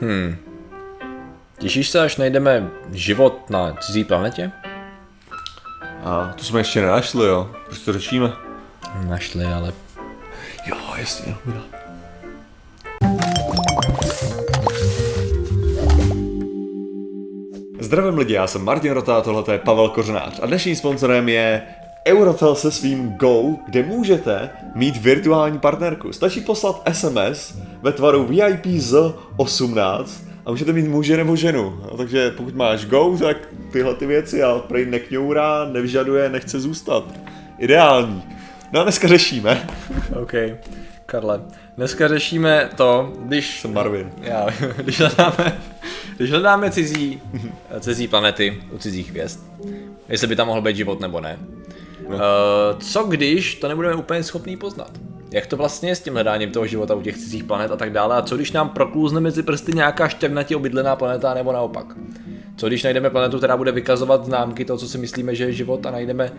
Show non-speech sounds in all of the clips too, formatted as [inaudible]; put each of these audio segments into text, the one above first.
Hmm. Těšíš se, až najdeme život na cizí planetě? A to jsme ještě nenašli, jo? Proč to řešíme? Našli, ale... Jo, jasně, jo. Zdravím lidi, já jsem Martin Rota, tohle je Pavel Kořenář a dnešním sponzorem je Eurotel se svým Go, kde můžete mít virtuální partnerku. Stačí poslat SMS ve tvaru VIP z 18 a můžete mít muže nebo ženu. No, takže pokud máš Go, tak tyhle ty věci a prej nekňourá, nevyžaduje, nechce zůstat. Ideální. No a dneska řešíme. [laughs] OK. Karle, dneska řešíme to, když... Jsem Marvin. Já, [laughs] když hledáme, když hledáme cizí, [laughs] cizí planety u cizích hvězd, jestli by tam mohl být život nebo ne. No. Uh, co když to nebudeme úplně schopný poznat? Jak to vlastně je s tím hledáním toho života u těch cizích planet a tak dále? A co když nám prokluzne mezi prsty nějaká šťavnatě obydlená planeta nebo naopak? Co když najdeme planetu, která bude vykazovat známky toho, co si myslíme, že je život a najdeme,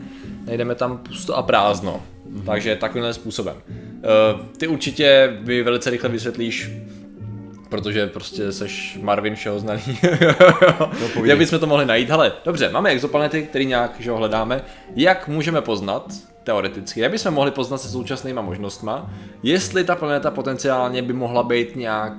najdeme tam pusto a prázdno. Mm-hmm. Takže takovýmhle způsobem. Uh, ty určitě vy velice rychle vysvětlíš, protože prostě seš Marvin všeho znaný. no, [laughs] Jak bychom to mohli najít? Hele, dobře, máme exoplanety, který nějak že ho hledáme. Jak můžeme poznat, teoreticky, jak bychom mohli poznat se současnýma možnostma, jestli ta planeta potenciálně by mohla být nějak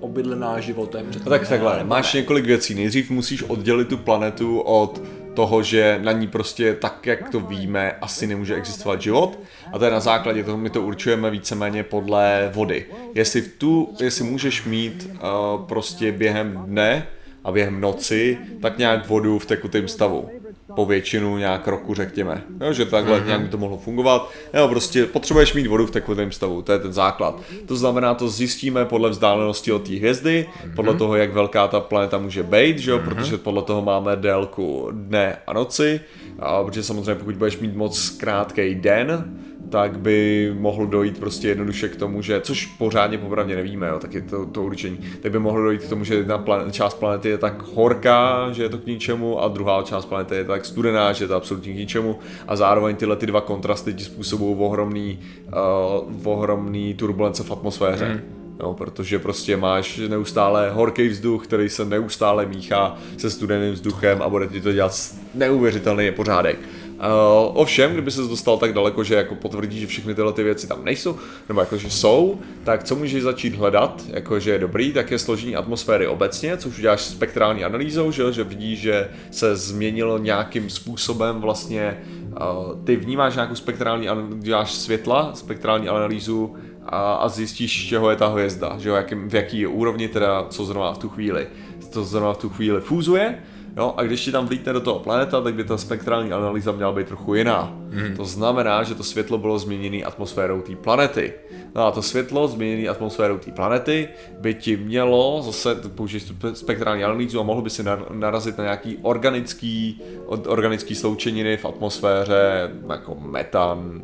obydlená životem. No tak takhle, máš několik věcí. Nejdřív musíš oddělit tu planetu od toho, že na ní prostě tak, jak to víme, asi nemůže existovat život. A to je na základě toho, my to určujeme víceméně podle vody. Jestli, v tu, jestli můžeš mít uh, prostě během dne a během noci tak nějak vodu v tekutém stavu po většinu nějak roku, řekněme. Jo, že takhle mm-hmm. nějak by to mohlo fungovat. Jo, prostě potřebuješ mít vodu v takovém stavu, to je ten základ. To znamená, to zjistíme podle vzdálenosti od té hvězdy, mm-hmm. podle toho, jak velká ta planeta může být, že jo, mm-hmm. protože podle toho máme délku dne a noci. A protože samozřejmě, pokud budeš mít moc krátký den, tak by mohlo dojít prostě jednoduše k tomu, že, což pořádně popravdě nevíme, jo, tak je to, to určení, tak by mohlo dojít k tomu, že jedna plan, část planety je tak horká, že je to k ničemu a druhá část planety je tak studená, že je to absolutně k ničemu a zároveň tyhle ty dva kontrasty ti způsobují ohromný, uh, ohromný turbulence v atmosféře. Mm. Jo, protože prostě máš neustále horký vzduch, který se neustále míchá se studeným vzduchem a bude ti to dělat neuvěřitelný pořádek. Uh, ovšem, kdyby se dostal tak daleko, že jako potvrdí, že všechny tyhle ty věci tam nejsou, nebo jako, že jsou, tak co můžeš začít hledat, jako že je dobrý, tak je složení atmosféry obecně, což uděláš spektrální analýzou, že, že vidíš, že se změnilo nějakým způsobem vlastně, uh, ty vnímáš nějakou spektrální, děláš světla, spektrální analýzu a, zjistíš, z čeho je ta hvězda, že jo, jakým, v jaký úrovni teda, co zrovna v tu chvíli, to zrovna v tu chvíli fúzuje, Jo, a když ti tam vlítne do toho planeta, tak by ta spektrální analýza měla být trochu jiná. Mm. To znamená, že to světlo bylo změněné atmosférou té planety. No a to světlo změněné atmosférou té planety by ti mělo, zase použiješ tu spektrální analýzu a mohl by si narazit na nějaký organický, organický sloučeniny v atmosféře, jako metan,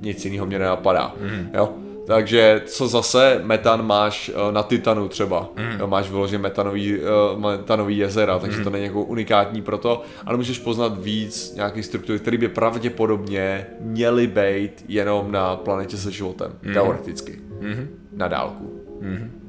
nic jiného mě nenapadá. Mm. Jo? Takže co zase metan máš eh, na Titanu třeba. Mm. Máš vyloženě metanový, uh, metanový jezera, takže mm. to není jako unikátní proto, ale můžeš poznat víc nějakých struktur, které by pravděpodobně měly být jenom na planetě se životem. Mm. Teoreticky. Mm. Na dálku. Mm.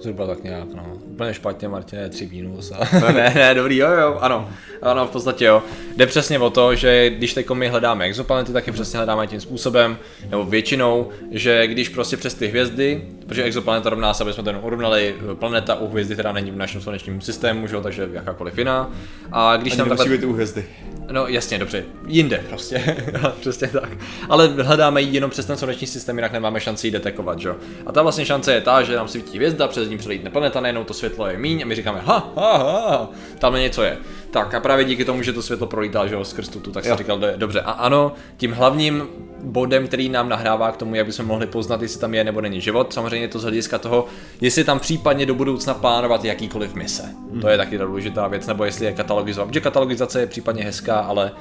Zhruba tak nějak, no. Úplně špatně, Martin, tři minus. A... ne, ne, dobrý, jo, jo, ano. Ano, v podstatě jo. Jde přesně o to, že když teď my hledáme exoplanety, tak je přesně hledáme tím způsobem, nebo většinou, že když prostě přes ty hvězdy, protože exoplaneta rovná se, aby jsme to urovnali, planeta u hvězdy, která není v našem slunečním systému, že jo, takže jakákoliv jiná. A když tam takhle... být u hvězdy. No jasně, dobře, jinde prostě, [laughs] přesně tak. Ale hledáme ji jenom přes ten sluneční systém, jinak nemáme šanci ji detekovat, že? A ta vlastně šance je ta, že nám svítí hvězda, přes ní přelítne planeta, najednou to světlo je míň a my říkáme, ha, ha, ha, tam něco je. Tak a právě díky tomu, že to světlo prolítá, že jo, skrz tu, tak jsem říkal, dobře. A ano, tím hlavním bodem, který nám nahrává k tomu, jak bychom mohli poznat, jestli tam je nebo není život, samozřejmě to z hlediska toho, jestli tam případně do budoucna plánovat jakýkoliv mise. Hmm. To je taky důležitá věc, nebo jestli je katalogizovat. Protože katalogizace je případně hezká, ale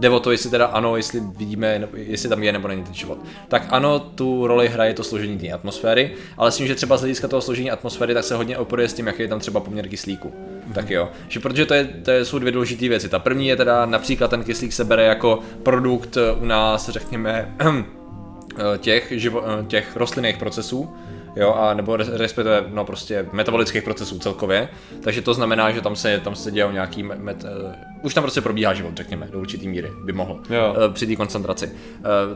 Jde o to, jestli teda ano, jestli vidíme, jestli tam je nebo není ten život. Tak ano, tu roli hraje to složení té atmosféry, ale myslím, že třeba z hlediska toho složení atmosféry tak se hodně oporuje s tím, jaký je tam třeba poměr kyslíku. Mm-hmm. Tak jo, že protože to, je, to jsou dvě důležité věci. Ta první je teda například ten kyslík se bere jako produkt u nás, řekněme, [clears throat] těch, živo, těch rostlinných procesů, jo, a nebo res- respektive, no prostě metabolických procesů celkově, takže to znamená, že tam se, tam se dějou nějaký met, met, uh, už tam prostě probíhá život, řekněme, do určitý míry by mohl, Jo. uh, při té koncentraci uh,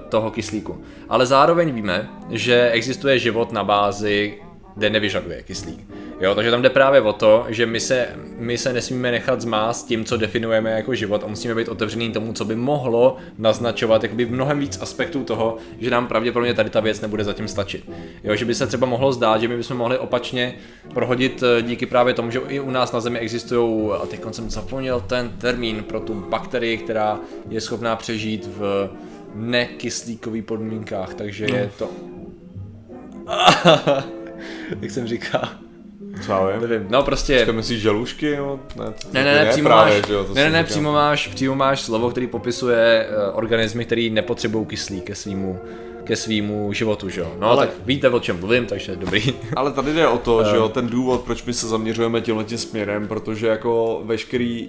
toho kyslíku. Ale zároveň víme, že existuje život na bázi kde nevyžaduje kyslík. Jo, takže tam jde právě o to, že my se, my se nesmíme nechat zmást tím, co definujeme jako život a musíme být otevřený tomu, co by mohlo naznačovat jakoby mnohem víc aspektů toho, že nám pravděpodobně tady ta věc nebude zatím stačit. Jo, že by se třeba mohlo zdát, že my bychom mohli opačně prohodit eh, díky právě tomu, že i u nás na Zemi existují, a teď jsem zapomněl ten termín pro tu bakterii, která je schopná přežít v nekyslíkových podmínkách, takže je to... [laughs] Jak jsem říkal. Co já vím? Nevím, no prostě... Ty myslíš žalušky? No, ne, Ne, ne, ne, přímo právě, máš, že jo, ne, ne, ne, přímo máš, přímo máš slovo, který popisuje uh, organismy, který nepotřebují kyslík ke svýmu, ke svýmu životu, že jo. No, Ale- Ale... tak víte, o čem mluvím, takže dobrý. [laughs] Ale tady jde o to, že jo, Eh. ten důvod, proč my se zaměřujeme tímhle tím směrem, protože jako veškerý,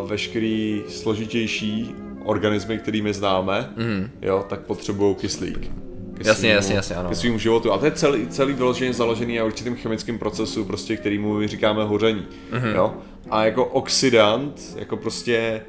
uh, veškerý složitější organismy, který my známe, mm. jo, tak potřebují kyslík. Mhm. Jasně, svýmu- jasně, jasně, ano. Ke svým životu. A to je celý, celý vyloženě založený na určitým chemickém procesu, prostě, kterýmu my říkáme hoření. Mhm. Mm. Jo? A jako oxidant, jako prostě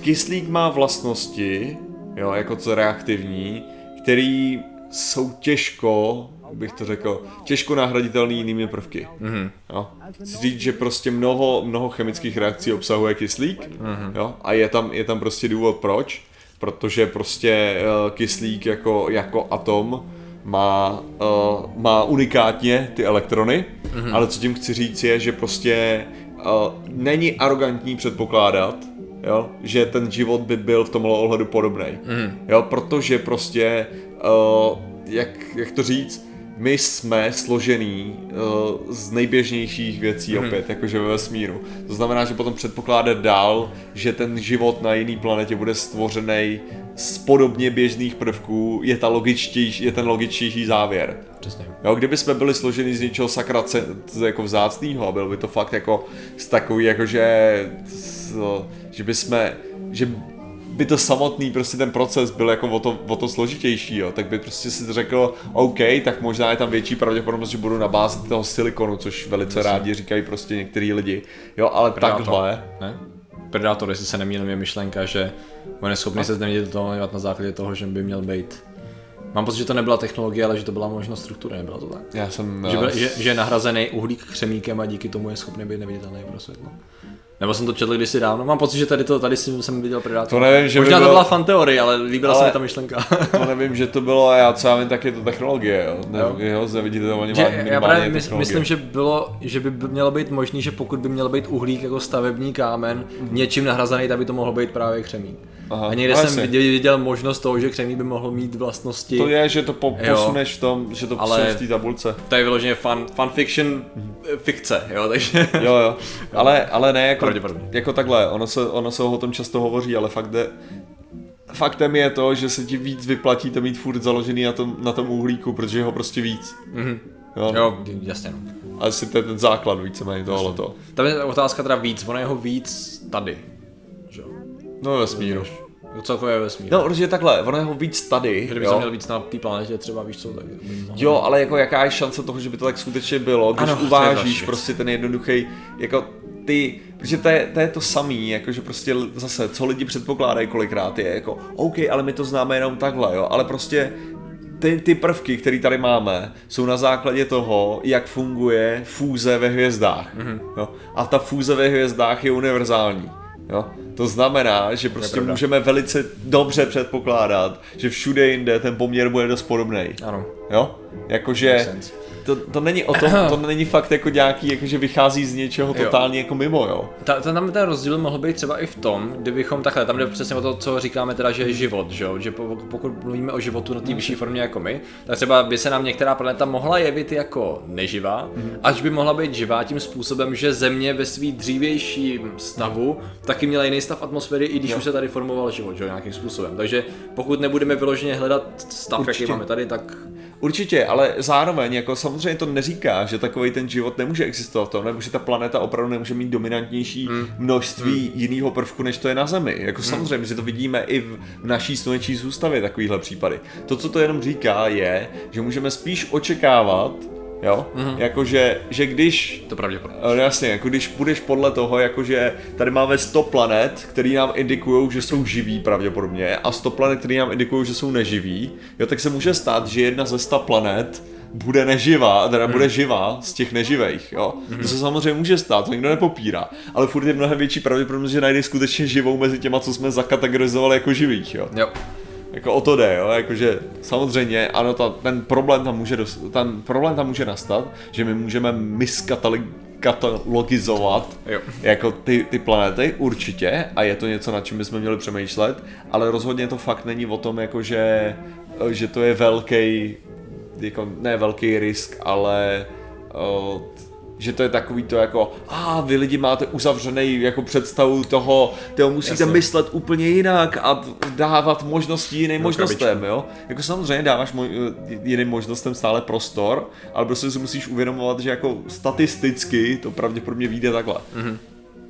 kyslík má vlastnosti, jo, jako co reaktivní, který jsou těžko, bych to řekl, těžko nahraditelný jinými prvky. Mm-hmm. Jo. Chci říct, že prostě mnoho, mnoho chemických reakcí obsahuje kyslík mm-hmm. jo, a je tam, je tam prostě důvod proč, protože prostě uh, kyslík jako, jako atom má, uh, má unikátně ty elektrony, mm-hmm. ale co tím chci říct je, že prostě uh, není arrogantní předpokládat, jo, že ten život by byl v tomhle ohledu podobný. Mm. Jo, protože prostě, uh, jak, jak to říct, my jsme složený uh, z nejběžnějších věcí mm. opět, jakože ve vesmíru. To znamená, že potom předpokládat dál, že ten život na jiný planetě bude stvořený z podobně běžných prvků, je, ta logičtější, je ten logičtější závěr. Přesně. Jo, kdyby jsme byli složeni z něčeho sakra c- jako vzácnýho a byl by to fakt jako z takový jako, že, z- že by jsme, že by to samotný prostě ten proces byl jako o to, o to složitější, jo, tak by prostě si řekl, OK, tak možná je tam větší pravděpodobnost, že budu na bázi toho silikonu, což velice rádi říkají prostě některý lidi, jo, ale Predátor. takhle, Ne? Predátor, jestli se nemýlím, je myšlenka, že on je schopný se zneviditelňovat na základě toho, že by měl být. Mám pocit, že to nebyla technologie, ale že to byla možnost struktury, nebylo to tak? já jsem, Že, byl, že, že je nahrazený uhlík křemíkem a díky tomu je schopný být neviditelný pro světlo. Nebo jsem to četl kdysi dávno. Mám pocit, že tady to, tady jsem, jsem viděl Predátor. To nevím, že by Možná to bylo- byla fan teorie, ale líbila Ale- se mi ta myšlenka. to [laughs] nevím, že to bylo, a já co já vím, tak je to technologie, jo, ne, Jo. to, oni že, má já právě mys, technologie. myslím, že bylo, že by mělo být možný, že pokud by měl být uhlík jako stavební kámen něčím nahrazený, tak by to mohlo být právě křemík. Aha, A někde no jsem viděl, viděl možnost toho, že křemík by mohl mít vlastnosti. To je, že to po, Jo. posuneš v tom, že to posuneš v té tabulce. to je vyloženě fan, fanfiction eh, fikce, jo, takže... Jo, jo. [laughs] Ale, ale ne jako, jako takhle, ono se, ono se o tom často hovoří, ale fakt jde, faktem je to, že se ti víc vyplatí to mít furt založený na tom, na tom uhlíku, protože je ho prostě víc. Mhm. Jo. Jo, jasně no. Asi to je ten základ víceméně tohleto. Tam je otázka teda víc, ono je ho víc tady. Že jo. No ve vesmíru. Celkově vesmír. No, protože takhle, ono je ho víc tady, Kdyby jsem měl víc na té planetě, třeba víš co, tak Jo, ale jako jaká je šance toho, že by to tak skutečně bylo, když Ano, to je uvážíš další věc. prostě ten jednoduchý, jako ty, protože to je, to je to samý, jakože prostě zase, co lidi předpokládají kolikrát je jako, OK, ale my to známe jenom takhle, jo, ale prostě ty, ty prvky, které tady máme, jsou na základě toho, jak funguje fúze ve hvězdách. Mhm. Mm-hmm. Jo? A ta fúze ve hvězdách je univerzální. Jo? To znamená, že prostě můžeme velice dobře předpokládat, že všude jinde ten poměr bude dost podobný. Ano. Jo? Jakože to, to není o tom, to není fakt jako nějaký, jakože vychází z něčeho Jo. totálně jako mimo, jo. Ta, ta, tam ten rozdíl mohl být třeba i v tom, kdybychom takhle, tam jde přesně o to, co říkáme teda, že je život, že, jo? že po- pokud mluvíme o životu na té vyšší formě jako my, tak třeba by se nám některá planeta mohla jevit jako neživá, až by mohla být živá tím způsobem, že Země ve svým dřívějším stavu taky měla jiný stav atmosféry, i když už se tady formoval život, že jo, nějakým způsobem. Takže pokud nebudeme vyloženě hledat stav, Určitě. jaký máme tady, tak Určitě, ale zároveň jako samozřejmě to neříká, že takový ten život nemůže existovat v tom, nebo že ta planeta opravdu nemůže mít dominantnější Hmm. množství jiného prvku, než to je na Zemi. Jako samozřejmě, že to vidíme i v, v naší sluneční soustavě takovýhle případy. To, co to jenom říká, je, že můžeme spíš očekávat, jo, Hmm. jakože, že když to pravděpodobně. No jasně, jako když půjdeš podle toho, jakože tady máme 100 planet, který nám indikují, že jsou živí pravděpodobně, a 100 planet, který nám indikují, že jsou neživí, jo, tak se může stát, že jedna ze 100 planet bude neživá, teda bude živá z těch neživých, jo. To se samozřejmě může stát, to nikdo nepopírá, ale furt je mnohem větší pravděpodobnost, že najde skutečně živou mezi těma, co jsme zakategorizovali jako živých, jo. Jo. Jako o to jde, jo, jakože samozřejmě, ano, ta, ten problém tam může, dos, ten problém tam může nastat, že my můžeme miskatalogizovat Jo. jako ty, ty planety, určitě, a je to něco, nad čím bychom měli přemýšlet, ale rozhodně to fakt není o tom, jako že, že to je velký, jako ne velký risk, ale o, že to je takový to jako, a vy lidi máte uzavřený jako představu toho, toho musíte Jasně. myslet úplně jinak a dávat možnosti jiným No, možnostem, jo. Jako samozřejmě dáváš mo- jiným možnostem stále prostor, ale prostě si musíš uvědomovat, že jako statisticky to pravděpodobně vyjde takhle. Mhm.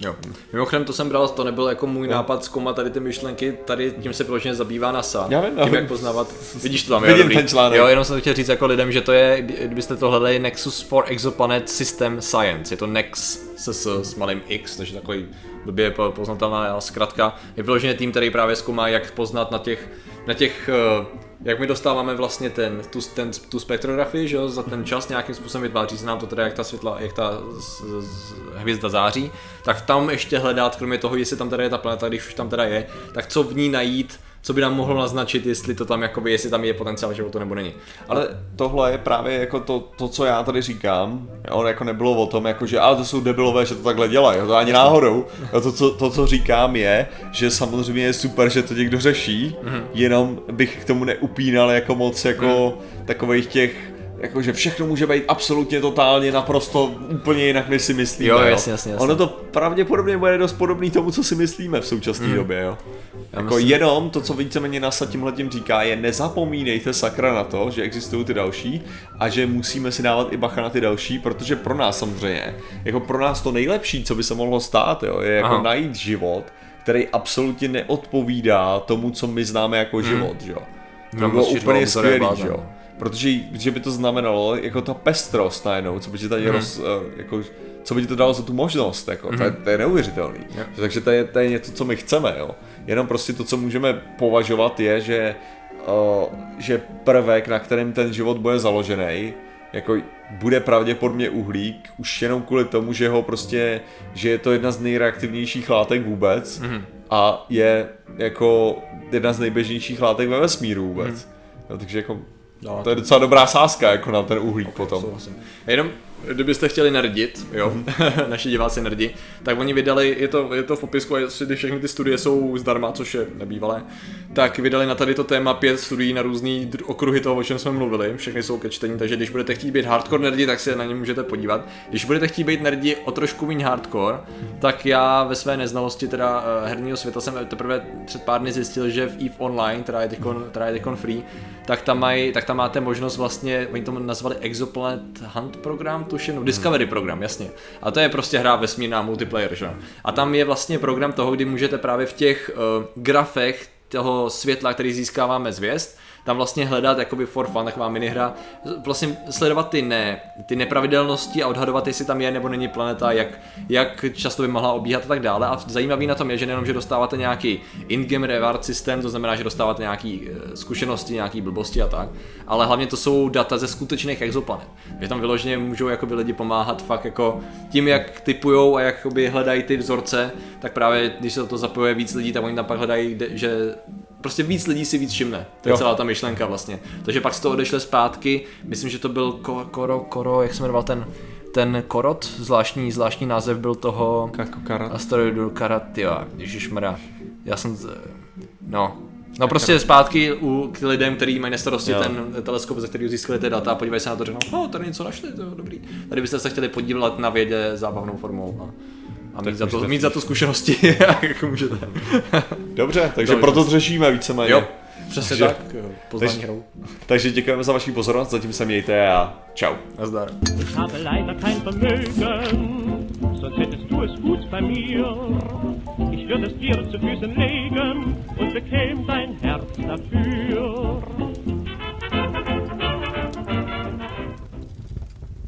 Jo. Mimochodem to jsem bral, to nebyl jako můj nápad zkoumat tady ty myšlenky, tady tím se vyloženě zabývá NASA. Já vím, já tím, vím. jak poznávat, vidíš to tam, Vidím jo, dobrý. ten článek. Jo, jenom jsem to chtěl říct jako lidem, že to je, kdy- kdybyste to hledali Nexus for Exoplanet System Science, je to NEX s, s malým X, takže takový blbě po- poznatelná zkratka. Je vyloženě tým, který právě zkoumá, jak poznat na těch, na těch eh, jak my dostáváme vlastně ten, tu, ten, tu spektrografii, že jo, za ten čas nějakým způsobem vytváří se nám to teda, jak ta světla, jak ta z, z, hvězda září, tak tam ještě hledat, kromě toho, jestli tam teda je ta planeta, když už tam teda je, tak co v ní najít, co by nám mohlo naznačit, jestli to tam jakoby, jestli tam je potenciál života nebo není. Ale tohle je právě jako to, to co já tady říkám, jo, jako nebylo o tom, jako že ale to jsou debilové, že to takhle dělají, to ani náhodou. To, co, to, co říkám je, že samozřejmě je super, že to někdo řeší, Mhm. jenom bych k tomu neupínal jako moc jako takových těch jako, že všechno může být absolutně totálně naprosto úplně jinak, než si myslíme. Jo, jasně, jasně, jasně. Ono to pravděpodobně bude dost podobný tomu, co si myslíme v současné Mhm. době, jo. Jako myslím- jenom to, co víceméně NASA tímhle tím říká, je nezapomínejte sakra na to, že existují ty další a že musíme si dávat i bacha na ty další, protože pro nás samozřejmě, jako pro nás to nejlepší, co by se mohlo stát, jo, je jako Aha. najít život, který absolutně neodpovídá tomu, co my známe jako život, že jo. To No, by bylo úplně říct, skvělý, jo. Protože, že by to znamenalo jako ta pestrost najednou, co by ti tady roz, eh, jako, co by ti to dalo za tu možnost, jako, to, je, to je neuvěřitelný. Jo. Takže to je, to je něco, co my chceme, jo. Jenom prostě to, co můžeme považovat, je, že, uh, že prvek, na kterém ten život bude založený, jako bude pravděpodobně uhlík, už jenom kvůli tomu, že ho prostě, že je to jedna z nejreaktivnějších látek vůbec Mhm. mm-hmm. a je jako jedna z nejběžnějších látek ve vesmíru vůbec. Mhm. Mm-hmm. Jo, takže jako No, to je docela dobrá sázka jako na ten uhlík potom. Souhlasím. Jenom, kdybyste chtěli nerdit, jo, [laughs] naši diváci nerdi, tak oni vydali, je to, je to v popisku, a všechny ty studie jsou zdarma, což je nebývalé, tak vydali na tady to téma pět studií na různý okruhy toho, o čem jsme mluvili, všechny jsou ke čtení, takže když budete chtít být hardcore nerdi, tak se na ně můžete podívat. Když budete chtít být nerdi o trošku méně hardcore, tak já ve své neznalosti teda eh, herního světa jsem teprve před pár dny zjistil, že v EVE Online, která je teďkon, která je teďkon free, tak tam, mají, tak tam máte možnost vlastně, oni to nazvali Exoplanet Hunt program, tuším, Discovery program, jasně. A to je prostě hra vesmírná multiplayer, že? A tam je vlastně program toho, kdy můžete právě v těch uh, grafech toho světla, který získáváme z hvězd, tam vlastně hledat jakoby for fun, taková minihra, vlastně sledovat ty, ne, ty nepravidelnosti a odhadovat, jestli tam je nebo není planeta, jak, jak často by mohla obíhat a tak dále. A zajímavý na tom je, že nejenom, že dostáváte nějaký in-game reward systém, to znamená, že dostáváte nějaké zkušenosti, nějaké blbosti a tak, ale hlavně to jsou data ze skutečných exoplanet. Že tam vyloženě můžou jakoby lidi pomáhat fakt jako tím, jak typujou a jak jakoby hledají ty vzorce, tak právě když se toho zapojuje víc lidí, tak oni tam pak hledají, že prostě víc lidí si víc všimne. To je Jo. celá ta myšlenka vlastně. Takže pak z toho odešle zpátky, myslím, že to byl ko, Koro, Koro, jak se jmenoval ten, ten Korot, zvláštní, zvláštní název byl toho Jako karat. asteroidu Karat, jo, ježišmarja, já jsem, z, no, No prostě zpátky u, k lidem, kteří mají na starosti Jo. ten teleskop, ze kterého získali ty data a podívají se na to řeknou, oh, tady něco našli, to je dobrý. Tady byste se chtěli podívat na vědě zábavnou formou. A A mít za, to, mít za to zkušenosti, [laughs] jak můžete. Dobře, takže Dobře. proto to řešíme víceméně. Jo, přesně Takže- tak. jo, Poznání takže- hrou. Takže děkujeme za vaši pozornost, zatím se mějte a čau. Nazdar. Ich habe leider kein Vermögen, sonst hättest du es gut bei mir. Ich würde es dir zu Füßen legen und bekäm dein Herz dafür.